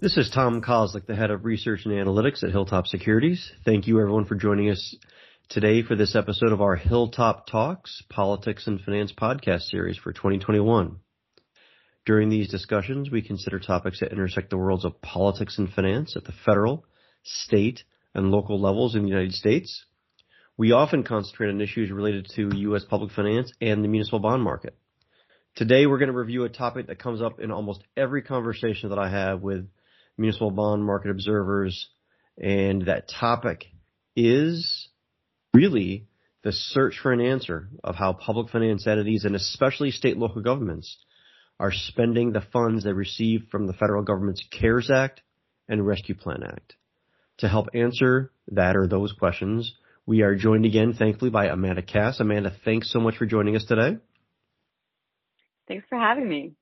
This is Tom Kozlik, the head of research and analytics at Hilltop Securities. Thank you everyone for joining us today for this episode of our Hilltop Talks Politics and Finance podcast series for 2021. During these discussions, we consider topics that intersect the worlds of politics and finance at the federal, state, and local levels in the United States. We often concentrate on issues related to U.S. public finance and the municipal bond market. Today, we're going to review a topic that comes up in almost every conversation that I have with municipal bond market observers, and that topic is really the search for an answer of how public finance entities and especially state and local governments are spending the funds they receive from the federal government's CARES Act and Rescue Plan Act. To help answer that or those questions, we are joined again, thankfully, by Amanda Kass. Amanda, thanks so much for joining us today. Thanks for having me.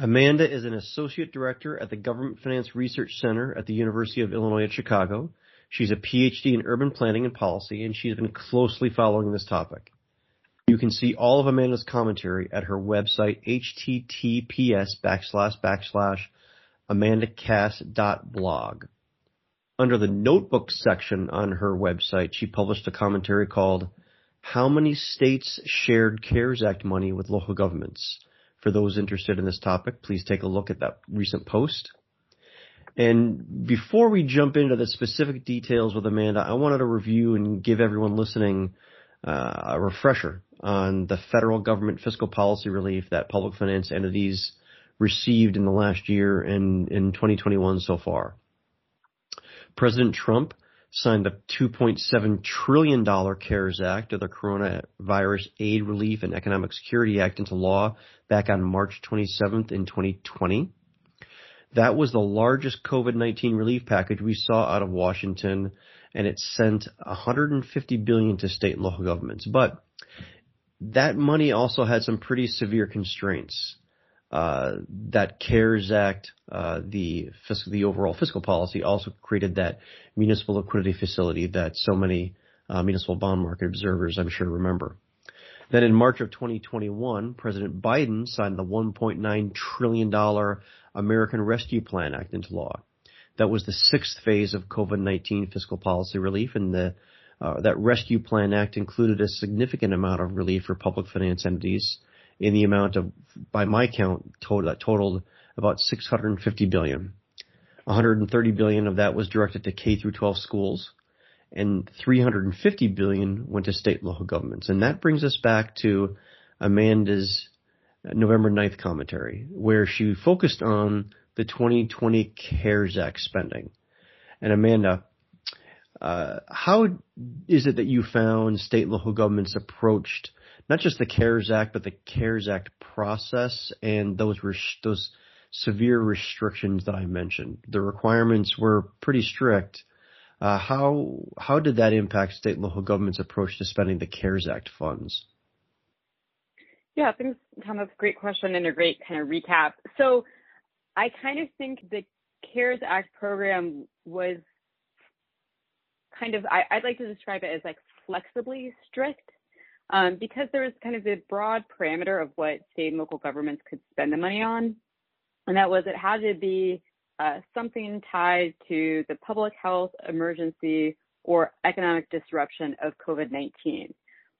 Amanda is an associate director at the Government Finance Research Center at the University of Illinois at Chicago. She's a PhD in urban planning and policy, and she's been closely following this topic. You can see all of Amanda's commentary at her website, https backslash backslash amandakass.blog. Under the notebook section on her website, she published a commentary called How Many States Shared CARES Act Money with Local Governments? For those interested in this topic, please take a look at that recent post. And before we jump into the specific details with Amanda, I wanted to review and give everyone listening uh, a refresher on the federal government fiscal policy relief that public finance entities received in the last year and in 2021 so far. President Trump signed the $2.7 trillion CARES Act, or the Coronavirus Aid, Relief, and Economic Security Act, into law back on March 27th in 2020. That was the largest COVID-19 relief package we saw out of Washington, and it sent 150 billion to state and local governments. But that money also had some pretty severe constraints. Uh, that CARES Act, uh, the fiscal, the overall fiscal policy also created that municipal liquidity facility that so many uh, municipal bond market observers, I'm sure, remember. Then in March of 2021, President Biden signed the 1.9 trillion dollar American Rescue Plan Act into law. That was the sixth phase of COVID-19 fiscal policy relief, and the uh, that Rescue Plan Act included a significant amount of relief for public finance entities in the amount of, by my count, total, that totaled about 650 billion. 130 billion of that was directed to K through 12 schools, and 350 billion went to state and local governments. And that brings us back to Amanda's November 9th commentary, where she focused on the 2020 CARES Act spending. And Amanda, uh, how is it that you found state and local governments approached not just the CARES Act, but the CARES Act process and those res- those severe restrictions that I mentioned. The requirements were pretty strict. Uh, how how did that impact state and local government's approach to spending the CARES Act funds? Yeah, thanks, a great question and a great kind of recap. So, I kind of think the CARES Act program was kind of I, would like to describe it as like flexibly strict because there was kind of a broad parameter of what state and local governments could spend the money on. And that was it had to be uh, something tied to the public health emergency or economic disruption of COVID 19.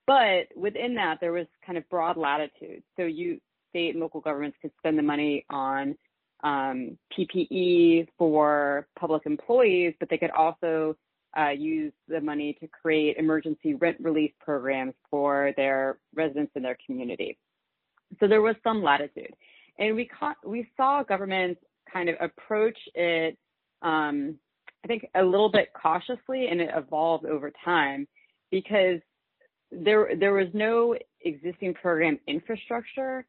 But within that, there was kind of broad latitude. So you state and local governments could spend the money on um, PPE for public employees, but they could also uh, use the money to create emergency rent relief programs for their residents in their community. So there was some latitude. And we, caught, we saw governments kind of approach it, um, I think, a little bit cautiously, and it evolved over time because there there was no existing program infrastructure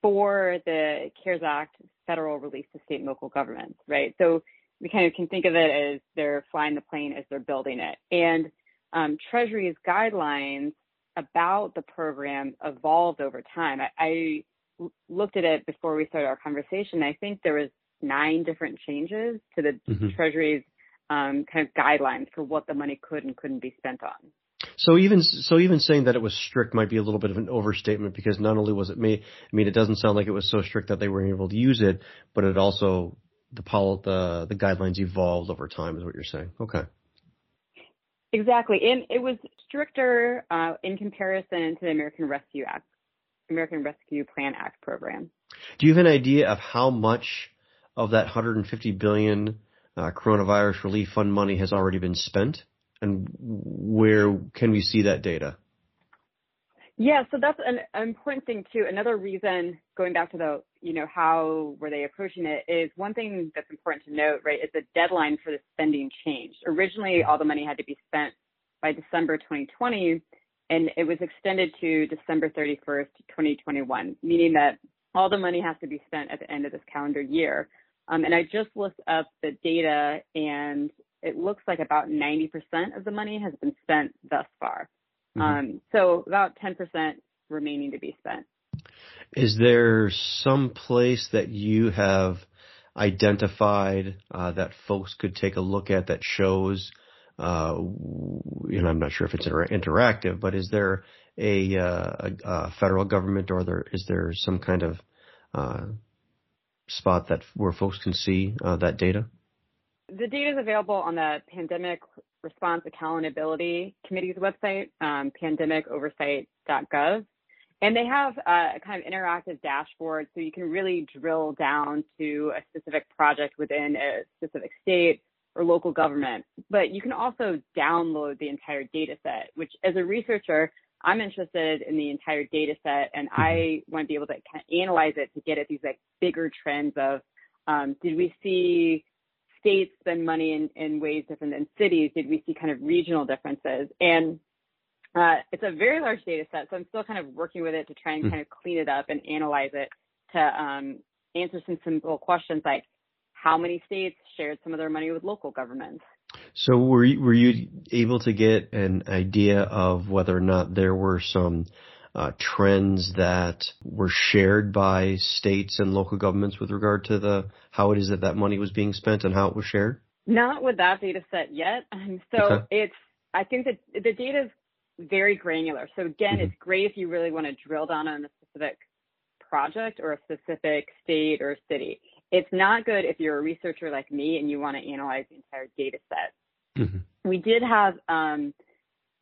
for the CARES Act federal relief to state and local governments, right? So we kind of can think of it as they're flying the plane as they're building it. And um, Treasury's guidelines about the program evolved over time. I, I, looked at it before we started our conversation. I think there was nine different changes to the mm-hmm. Treasury's um, kind of guidelines for what the money could and couldn't be spent on. So even so, even saying that it was strict might be a little bit of an overstatement because not only was it me, I mean, it doesn't sound like it was so strict that they were able to use it, but it also the the the guidelines evolved over time, is what you're saying. Okay. Exactly, and it was stricter uh, in comparison to the American Rescue Act, American Rescue Plan Act program. Do you have an idea of how much of that 150 billion uh, coronavirus relief fund money has already been spent, and where can we see that data? Yeah, so that's an, important thing too. Another reason, going back to the, you know, how were they approaching it, is one thing that's important to note, right, is the deadline for the spending changed. Originally, all the money had to be spent by December 2020, and it was extended to December 31st, 2021, meaning that all the money has to be spent at the end of this calendar year. Um, and I just looked up the data, and it looks like about 90% of the money has been spent thus far. Mm-hmm. Um, so about 10% remaining to be spent. Is there some place that you have identified uh, that folks could take a look at that shows, uh, you know, I'm not sure if it's inter- interactive, but is there a, uh, a, federal government or there is there some kind of uh, spot that where folks can see uh, that data? The data is available on the Pandemic Response Accountability Committee's website, um, pandemicoversight.gov. And they have a kind of interactive dashboard so you can really drill down to a specific project within a specific state or local government. But you can also download the entire data set, which as a researcher, I'm interested in the entire data set and I want to be able to kind of analyze it to get at these like bigger trends of um, did we see states spend money in, in ways different than cities? Did we see kind of regional differences? And uh, it's a very large data set, so I'm still kind of working with it to try and mm. kind of clean it up and analyze it to um, answer some simple questions like how many states shared some of their money with local governments? So were you, were you able to get an idea of whether or not there were some uh, trends that were shared by states and local governments with regard to the how it is that that money was being spent and how it was shared? Not with that data set yet. Um, so okay. it's I think that the data is very granular. So again, mm-hmm. it's great if you really want to drill down on a specific project or a specific state or city. It's not good if you're a researcher like me and you want to analyze the entire data set. Mm-hmm. We did have um,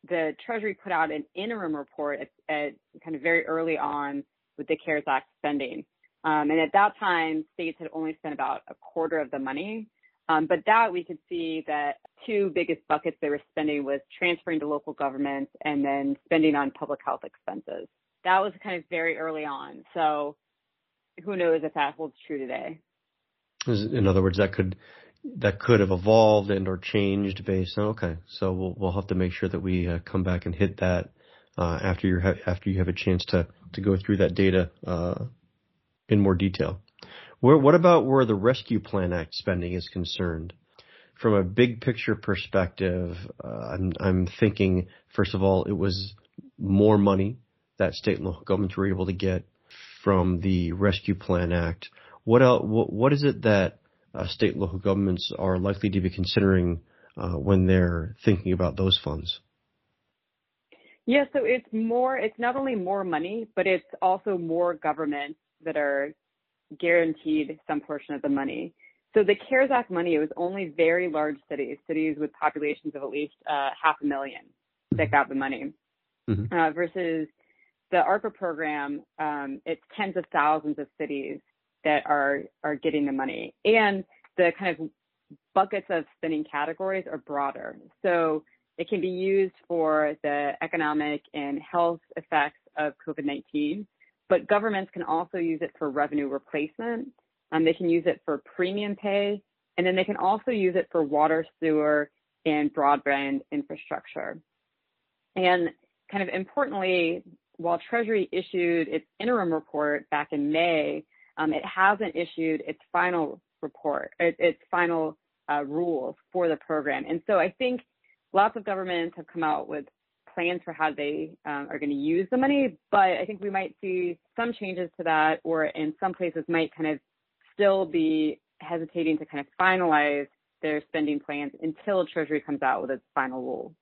the Treasury put out an interim report at, at, kind of very early on with the CARES Act spending. Um, and at that time, states had only spent about a quarter of the money. Um, but that we could see that two biggest buckets they were spending was transferring to local governments and then spending on public health expenses. That was kind of very early on. So who knows if that holds true today. In other words, that could that could have evolved and or changed based on okay so we'll we'll have to make sure that we uh, come back and hit that uh, after you ha- after you have a chance to to go through that data uh, in more detail. Where what about where the rescue plan act spending is concerned? From a big picture perspective uh, I'm I'm thinking first of all it was more money that state and local governments were able to get from the rescue plan act. What else, what, what is it that uh, state and local governments are likely to be considering uh, when they're thinking about those funds? Yeah, so it's more, it's not only more money, but it's also more governments that are guaranteed some portion of the money. So the CARES Act money, it was only very large cities, cities with populations of at least uh, half a million that mm-hmm. got the money, mm-hmm. uh, versus the ARPA program, um, it's tens of thousands of cities that are are getting the money, and the kind of buckets of spending categories are broader. So it can be used for the economic and health effects of COVID-19, but governments can also use it for revenue replacement. Um, they can use it for premium pay, and then they can also use it for water, sewer, and broadband infrastructure. And kind of importantly, while Treasury issued its interim report back in May, um, it hasn't issued its final report, its final uh, rules for the program. And so I think lots of governments have come out with plans for how they um, are going to use the money, but I think we might see some changes to that, or in some places might kind of still be hesitating to kind of finalize their spending plans until Treasury comes out with its final rule.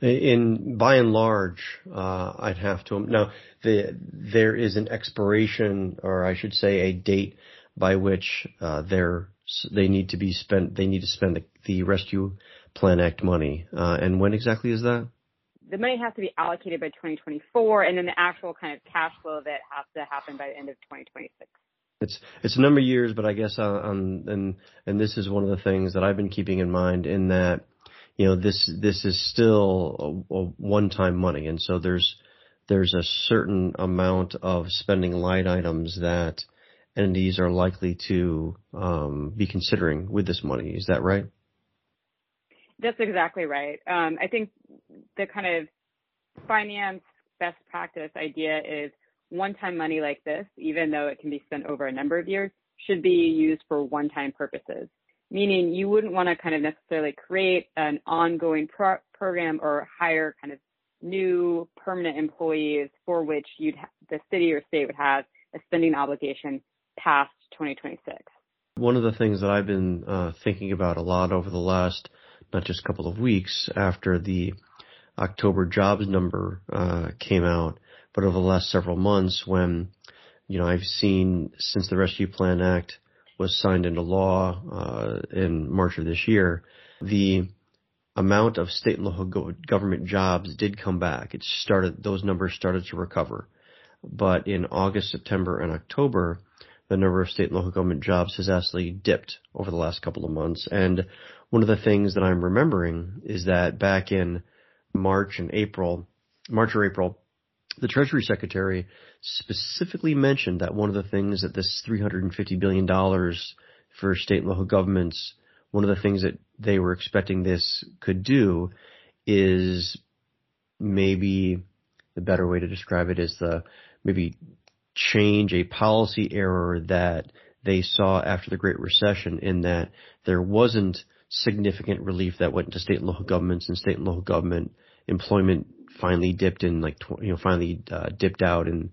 In by and large, uh, I'd have to now. The, there is an expiration, or I should say, a date by which uh, they need to be spent. They need to spend the, the Rescue Plan Act money. Uh, and when exactly is that? The money has to be allocated by 2024, and then the actual kind of cash flow of it has to happen by the end of 2026. It's it's a number of years, but I guess on, on and and this is one of the things that I've been keeping in mind in that you know this this is still a, a one time money, and so there's there's a certain amount of spending line items that entities are likely to um, be considering with this money. Is that right? That's exactly right. Um, I think the kind of finance best practice idea is one-time money like this, even though it can be spent over a number of years, should be used for one-time purposes. Meaning you wouldn't want to kind of necessarily create an ongoing pro- program or hire kind of new permanent employees for which you'd ha- the city or state would have a spending obligation past 2026. One of the things that I've been uh, thinking about a lot over the last not just couple of weeks after the October jobs number uh, came out, but over the last several months when, you know, I've seen since the Rescue Plan Act was signed into law uh, in March of this year, the amount of state and local government jobs did come back. It started; those numbers started to recover, but in August, September, and October, the number of state and local government jobs has actually dipped over the last couple of months. And one of the things that I'm remembering is that back in March and April, March or April, the Treasury Secretary specifically mentioned that one of the things that this $350 billion for state and local governments, one of the things that they were expecting this could do is maybe the better way to describe it is the maybe change a policy error that they saw after the Great Recession in that there wasn't significant relief that went to state and local governments and state and local government employment finally dipped in like you know finally uh, dipped out in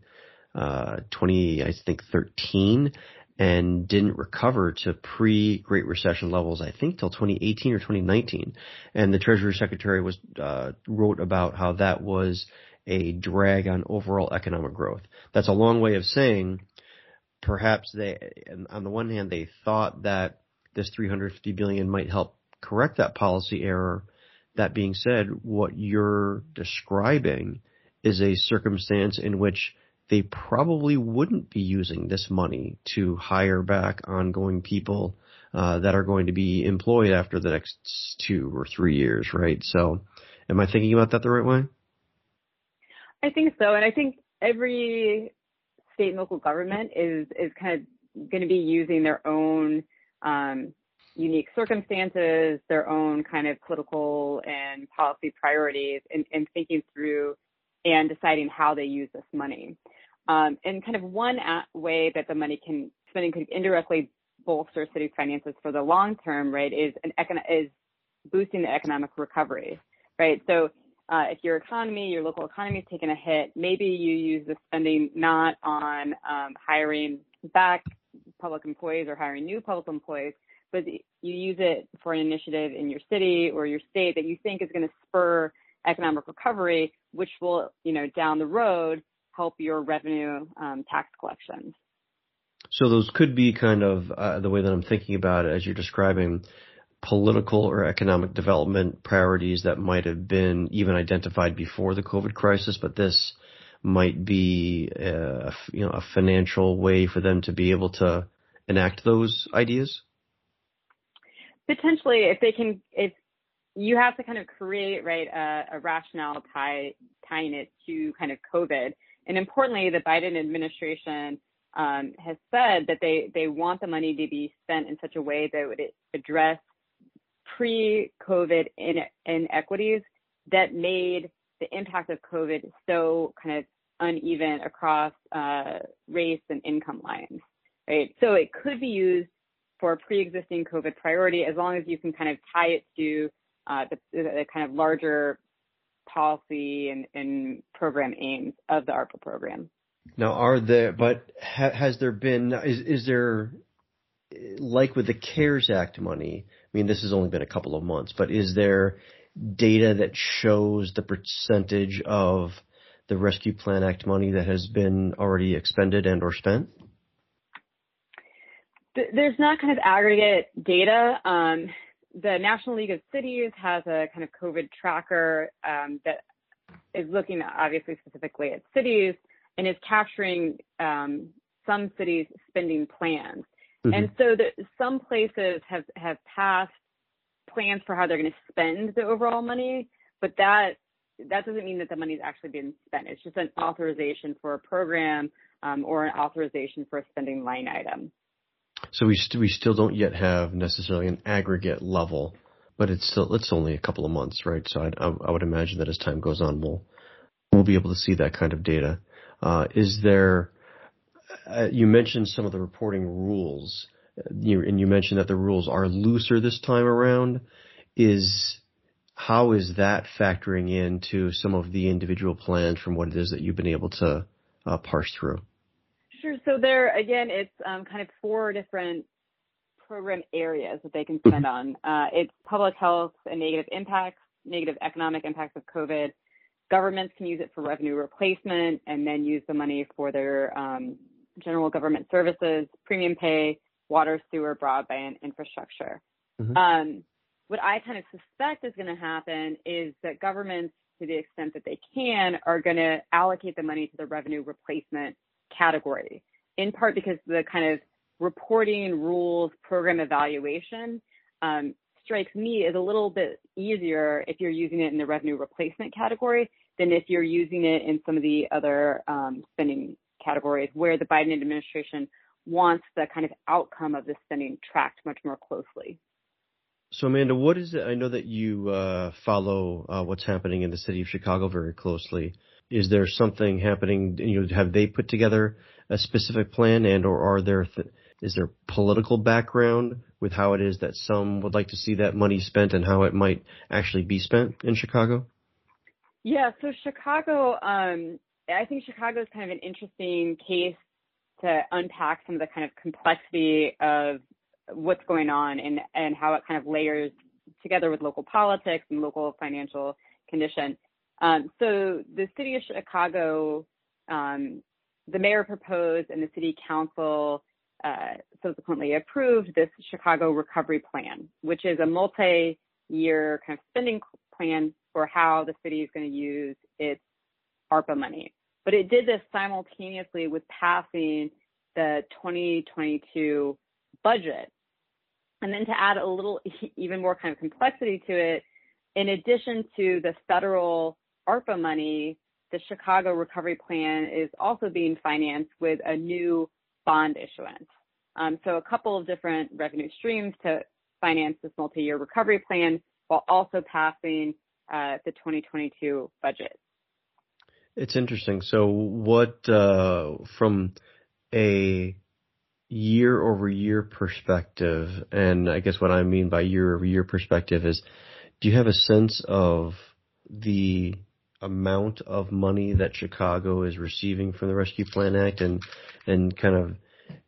uh, 20 I think 13 and didn't recover to pre Great Recession levels I think till 2018 or 2019 and the Treasury Secretary was uh, wrote about how that was a drag on overall economic growth. That's a long way of saying perhaps they on the one hand they thought that this 350 billion might help correct that policy error that being said, what you're describing is a circumstance in which they probably wouldn't be using this money to hire back ongoing people uh, that are going to be employed after the next two or three years, right? So, am I thinking about that the right way? I think so, and I think every state and local government is is kind of going to be using their own um, unique circumstances, their own kind of political and policy priorities, and, and thinking through and deciding how they use this money. Um, and kind of one way that the money can spending could indirectly bolster city finances for the long term, right, is an econ- is boosting the economic recovery, right? So uh, if your economy, your local economy is taking a hit, maybe you use the spending not on um, hiring back public employees or hiring new public employees, but you use it for an initiative in your city or your state that you think is going to spur economic recovery, which will, you know, down the road help your revenue um, tax collections. So those could be kind of uh, the way that I'm thinking about it as you're describing political or economic development priorities that might have been even identified before the COVID crisis, but this might be a, you know a financial way for them to be able to enact those ideas potentially if they can if you have to kind of create right a, a rationale tie tying it to kind of COVID. And importantly, the Biden administration um, has said that they they want the money to be spent in such a way that would address pre-COVID in, inequities that made the impact of COVID so kind of uneven across uh, race and income lines, right? So it could be used for pre-existing COVID priority, as long as you can kind of tie it to uh, the, the, kind of larger policy and, and, program aims of the ARPA program. Now, are there? But ha, has there been? Is, is there like with the CARES Act money? I mean, this has only been a couple of months, but is there data that shows the percentage of the Rescue Plan Act money that has been already expended and or spent? There's not kind of aggregate data. Um, the National League of Cities has a kind of COVID tracker um, that is looking obviously specifically at cities and is capturing um, some cities' spending plans. Mm-hmm. And so the, some places have, have passed plans for how they're going to spend the overall money, but that that doesn't mean that the money is actually being spent. It's just an authorization for a program um, or an authorization for a spending line item. So we st- we still don't yet have necessarily an aggregate level, but it's still it's only a couple of months, right? So I, I would imagine that as time goes on, we'll we'll be able to see that kind of data. Uh, is there? Uh, you mentioned some of the reporting rules, you, and you mentioned that the rules are looser this time around. Is how is that factoring into some of the individual plans from what it is that you've been able to uh, parse through? Sure. So there, again, it's um, kind of four different program areas that they can spend mm-hmm. on. Uh, it's public health and negative impacts, negative economic impacts of COVID. Governments can use it for revenue replacement and then use the money for their um, general government services, premium pay, water, sewer, broadband infrastructure. Mm-hmm. Um, what I kind of suspect is going to happen is that governments, to the extent that they can, are going to allocate the money to the revenue replacement category, in part because the kind of reporting rules program evaluation um, strikes me as a little bit easier if you're using it in the revenue replacement category than if you're using it in some of the other um, spending categories where the Biden administration wants the kind of outcome of the spending tracked much more closely. So Amanda, what is it? I know that you uh, follow uh, what's happening in the city of Chicago very closely. Is there something happening? You know, have they put together a specific plan, and or are there th- is there political background with how it is that some would like to see that money spent and how it might actually be spent in Chicago? Yeah, so Chicago, um, I think Chicago is kind of an interesting case to unpack some of the kind of complexity of what's going on and, and how it kind of layers together with local politics and local financial condition. Um, so the city of Chicago, um, the mayor proposed and the city council uh, subsequently approved this Chicago recovery plan, which is a multi-year kind of spending plan for how the city is going to use its ARPA money. But it did this simultaneously with passing the 2022 budget. And then to add a little even more kind of complexity to it, in addition to the federal ARPA money, the Chicago Recovery Plan is also being financed with a new bond issuance. Um, so a couple of different revenue streams to finance this multi-year recovery plan while also passing uh, the 2022 budget. It's interesting. So what, uh, from a year over year perspective, and I guess what I mean by year over year perspective is, do you have a sense of the amount of money that Chicago is receiving from the Rescue Plan Act and and kind of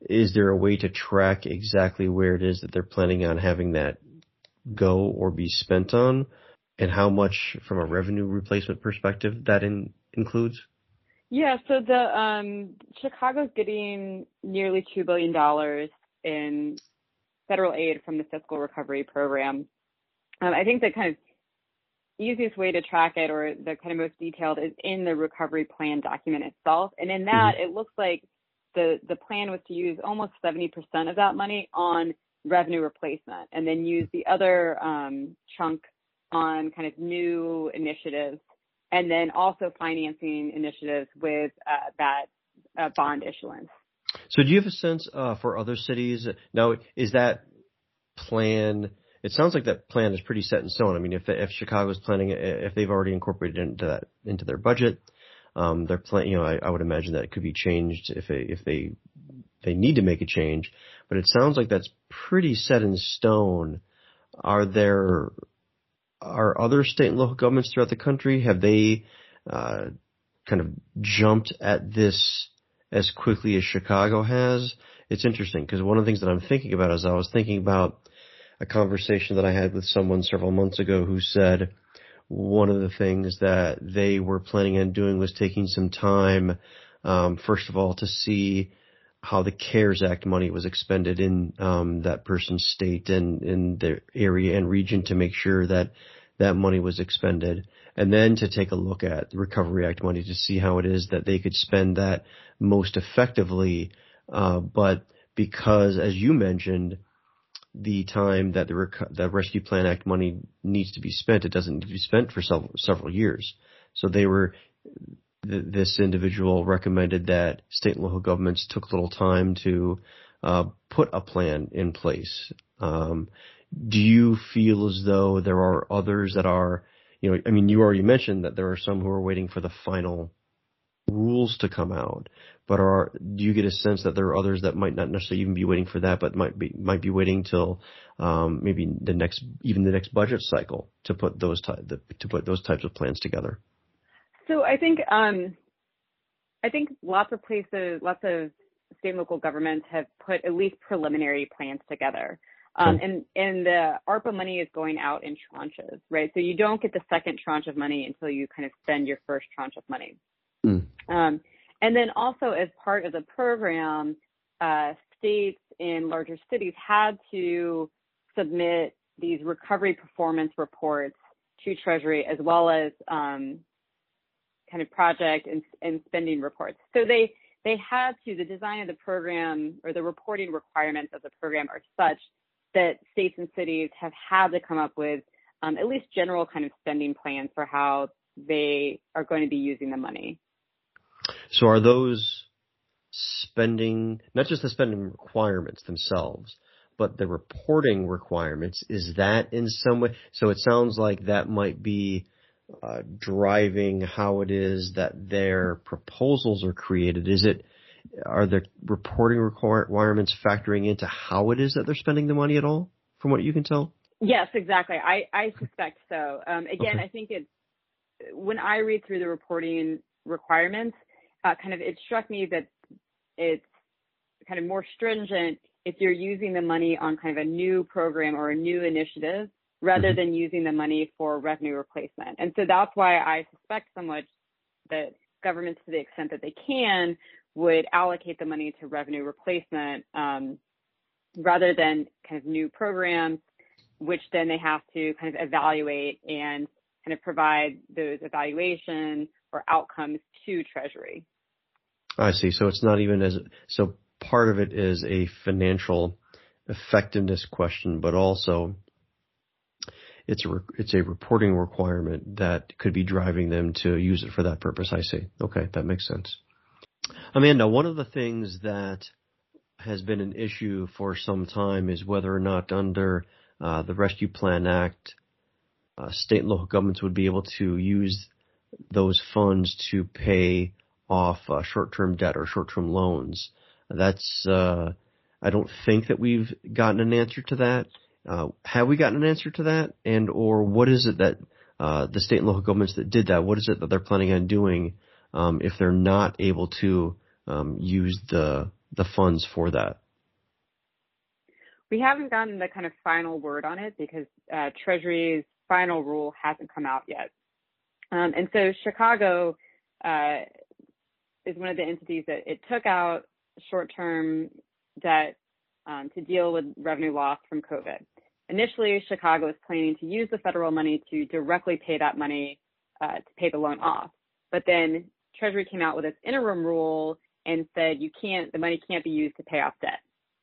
is there a way to track exactly where it is that they're planning on having that go or be spent on and how much from a revenue replacement perspective that in, includes? Yeah, so the um, Chicago's getting nearly two billion dollars in federal aid from the fiscal recovery program. Um, I think the kind of easiest way to track it or the kind of most detailed is in the recovery plan document itself. And in that, mm-hmm. it looks like the, the plan was to use almost 70% of that money on revenue replacement and then use the other um, chunk on kind of new initiatives and then also financing initiatives with uh, that uh, bond issuance. So do you have a sense uh, for other cities? Now, is that plan – it sounds like that plan is pretty set in stone. I mean, if if Chicago's planning, if they've already incorporated into that into their budget, um, they're plan. You know, I, I would imagine that it could be changed if they if they they need to make a change. But it sounds like that's pretty set in stone. Are there are other state and local governments throughout the country have they uh, kind of jumped at this as quickly as Chicago has? It's interesting because one of the things that I'm thinking about is I was thinking about a conversation that I had with someone several months ago who said one of the things that they were planning on doing was taking some time, um, first of all, to see how the CARES Act money was expended in um, that person's state and in their area and region to make sure that that money was expended, and then to take a look at the Recovery Act money to see how it is that they could spend that most effectively. Uh, but because, as you mentioned, the time that the, the Rescue Plan Act money needs to be spent, it doesn't need to be spent for several, several years. So they were, th- this individual recommended that state and local governments took a little time to uh, put a plan in place. Um, do you feel as though there are others that are, you know, I mean, you already mentioned that there are some who are waiting for the final rules to come out, but are do you get a sense that there are others that might not necessarily even be waiting for that, but might be might be waiting till um, maybe the next even the next budget cycle to put those ty- the, to put those types of plans together? So I think um, I think lots of places, lots of state and local governments have put at least preliminary plans together. Um, and, and the ARPA money is going out in tranches, right? So you don't get the second tranche of money until you kind of spend your first tranche of money. Mm. Um, and then also as part of the program, uh, states in larger cities had to submit these recovery performance reports to Treasury as well as um, kind of project and, and spending reports. So they they had to the design of the program or the reporting requirements of the program are such that states and cities have had to come up with um, at least general kind of spending plans for how they are going to be using the money. So are those spending, not just the spending requirements themselves, but the reporting requirements, is that in some way, so it sounds like that might be uh, driving how it is that their proposals are created. Is it, are the reporting requirements factoring into how it is that they're spending the money at all, from what you can tell? Yes, exactly. I, I suspect so. Um, again, okay. I think it's, when I read through the reporting requirements, uh, kind of it struck me that it's kind of more stringent if you're using the money on kind of a new program or a new initiative rather mm-hmm. than using the money for revenue replacement. And so that's why I suspect somewhat that governments, to the extent that they can, would allocate the money to revenue replacement um, rather than kind of new programs, which then they have to kind of evaluate and kind of provide those evaluation or outcomes to Treasury. I see. So it's not even as so part of it is a financial effectiveness question, but also it's a it's a reporting requirement that could be driving them to use it for that purpose. I see. Okay, that makes sense. Amanda, one of the things that has been an issue for some time is whether or not under uh, the Rescue Plan Act, uh, state and local governments would be able to use those funds to pay off uh, short-term debt or short-term loans. That's uh, I don't think that we've gotten an answer to that. Uh, have we gotten an answer to that? And or what is it that uh, the state and local governments that did that? What is it that they're planning on doing um, if they're not able to um, use the the funds for that? We haven't gotten the kind of final word on it because uh, Treasury's final rule hasn't come out yet. Um, and so Chicago uh, is one of the entities that it took out short-term debt um, to deal with revenue loss from COVID. Initially, Chicago was planning to use the federal money to directly pay that money uh, to pay the loan off. But then Treasury came out with its interim rule and said you can't, the money can't be used to pay off debt.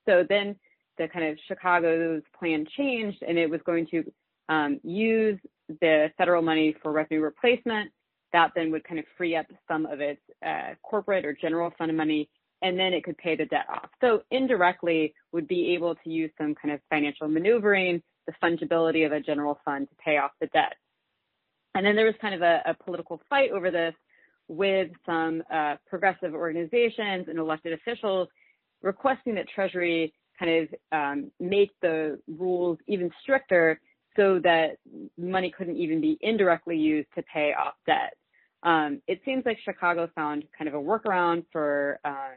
So then the kind of Chicago's plan changed and it was going to um, use the federal money for revenue replacement that then would kind of free up some of its uh, corporate or general fund money, and then it could pay the debt off. So indirectly would be able to use some kind of financial maneuvering, the fungibility of a general fund to pay off the debt. And then there was kind of a, a political fight over this with some uh, progressive organizations and elected officials requesting that Treasury kind of um, make the rules even stricter so that money couldn't even be indirectly used to pay off debt. Um, it seems like Chicago found kind of a workaround for uh,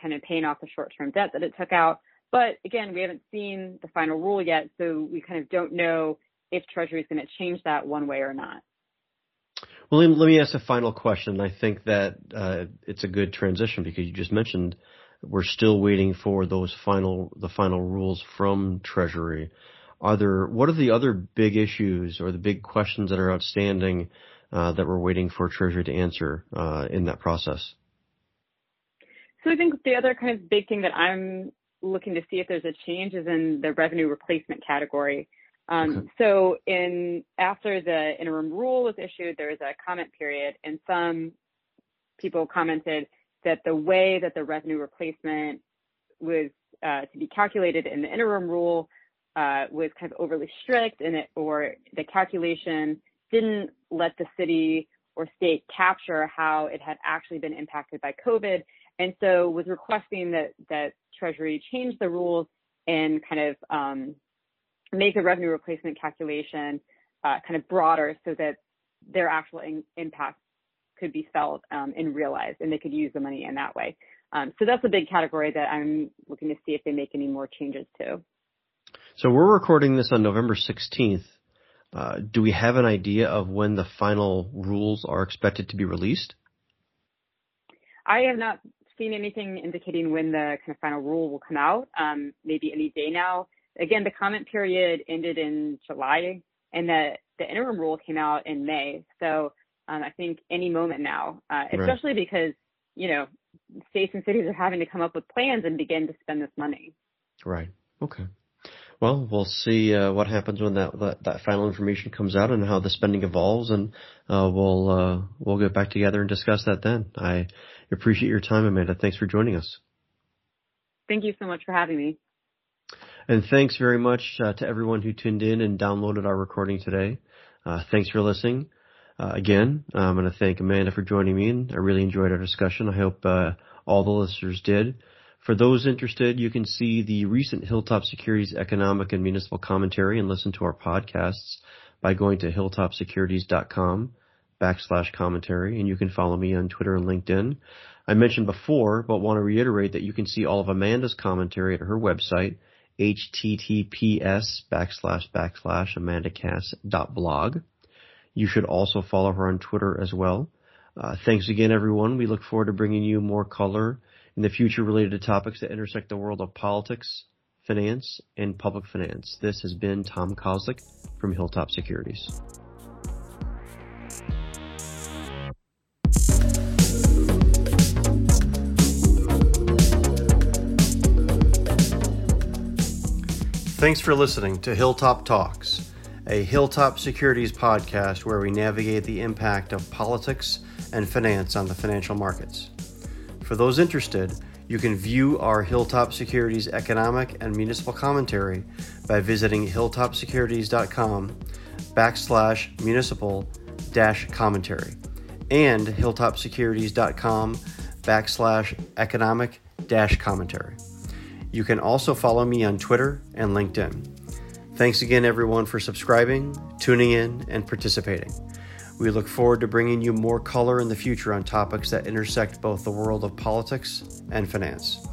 kind of paying off the short-term debt that it took out. But again, we haven't seen the final rule yet, so we kind of don't know if Treasury is going to change that one way or not. Well, let me ask a final question. I think that uh, it's a good transition because you just mentioned we're still waiting for those final the final rules from Treasury. Are there what are the other big issues or the big questions that are outstanding uh, that we're waiting for Treasury to answer uh, in that process? So I think the other kind of big thing that I'm looking to see if there's a change is in the revenue replacement category. Um, okay. So in after the interim rule was issued, there was a comment period, and some people commented that the way that the revenue replacement was uh, to be calculated in the interim rule uh, was kind of overly strict, and it or the calculation didn't let the city or state capture how it had actually been impacted by COVID, and so was requesting that that Treasury change the rules and kind of um, make the revenue replacement calculation uh, kind of broader so that their actual in- impact could be felt um, and realized, and they could use the money in that way. Um, so that's a big category that I'm looking to see if they make any more changes to. So we're recording this on November 16th. Uh, do we have an idea of when the final rules are expected to be released? I have not seen anything indicating when the kind of final rule will come out. Um, maybe any day now. Again, the comment period ended in July, and the the interim rule came out in May. So um, I think any moment now, uh, especially right. because you know states and cities are having to come up with plans and begin to spend this money. Right. Okay. Well, we'll see uh, what happens when that, that, that final information comes out and how the spending evolves, and uh, we'll uh, we'll get back together and discuss that then. I appreciate your time, Amanda. Thanks for joining us. Thank you so much for having me. And thanks very much uh, to everyone who tuned in and downloaded our recording today. Uh, thanks for listening. Uh, again, I'm going to thank Amanda for joining me, and I really enjoyed our discussion. I hope all the listeners did. For those interested, you can see the recent Hilltop Securities economic and municipal commentary and listen to our podcasts by going to hilltopsecurities.com backslash commentary, and you can follow me on Twitter and LinkedIn. I mentioned before, but want to reiterate that you can see all of Amanda's commentary at her website, https backslash backslash amandakass.blog. You should also follow her on Twitter as well. Uh, thanks again, everyone. We look forward to bringing you more color in the future related to topics that intersect the world of politics, finance, and public finance. This has been Tom Kozlik from Hilltop Securities. Thanks for listening to Hilltop Talks, a Hilltop Securities podcast where we navigate the impact of politics and finance on the financial markets. For those interested, you can view our Hilltop Securities economic and municipal commentary by visiting hilltopsecurities.com backslash municipal dash commentary and hilltopsecurities.com backslash economic dash commentary. You can also follow me on Twitter and LinkedIn. Thanks again, everyone, for subscribing, tuning in, and participating. We look forward to bringing you more color in the future on topics that intersect both the world of politics and finance.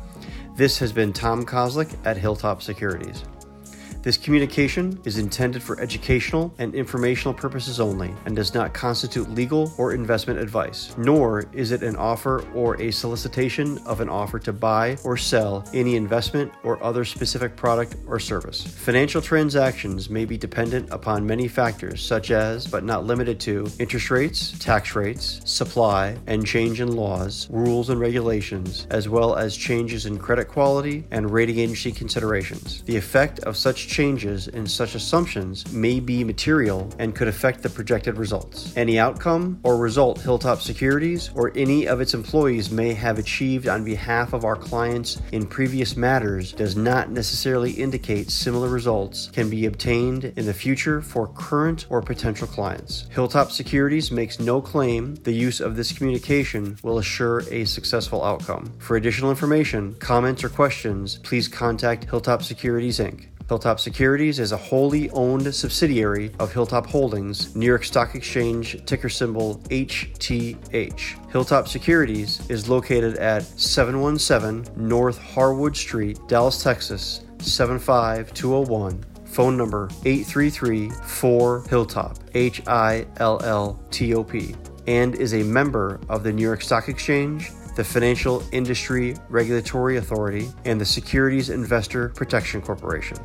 This has been Tom Kozlik at Hilltop Securities. This communication is intended for educational and informational purposes only and does not constitute legal or investment advice, nor is it an offer or a solicitation of an offer to buy or sell any investment or other specific product or service. Financial transactions may be dependent upon many factors, such as, but not limited to, interest rates, tax rates, supply, and change in laws, rules, and regulations, as well as changes in credit quality and rating agency considerations. The effect of such changes in such assumptions may be material and could affect the projected results. Any outcome or result Hilltop Securities or any of its employees may have achieved on behalf of our clients in previous matters does not necessarily indicate similar results can be obtained in the future for current or potential clients. Hilltop Securities makes no claim the use of this communication will assure a successful outcome. For additional information, comments, or questions, please contact Hilltop Securities Inc. Hilltop Securities is a wholly owned subsidiary of Hilltop Holdings, New York Stock Exchange ticker symbol HTH. Hilltop Securities is located at 717 North Harwood Street, Dallas, Texas 75201. Phone number 833 4 Hilltop, H I L L T O P, and is a member of the New York Stock Exchange the Financial Industry Regulatory Authority, and the Securities Investor Protection Corporation.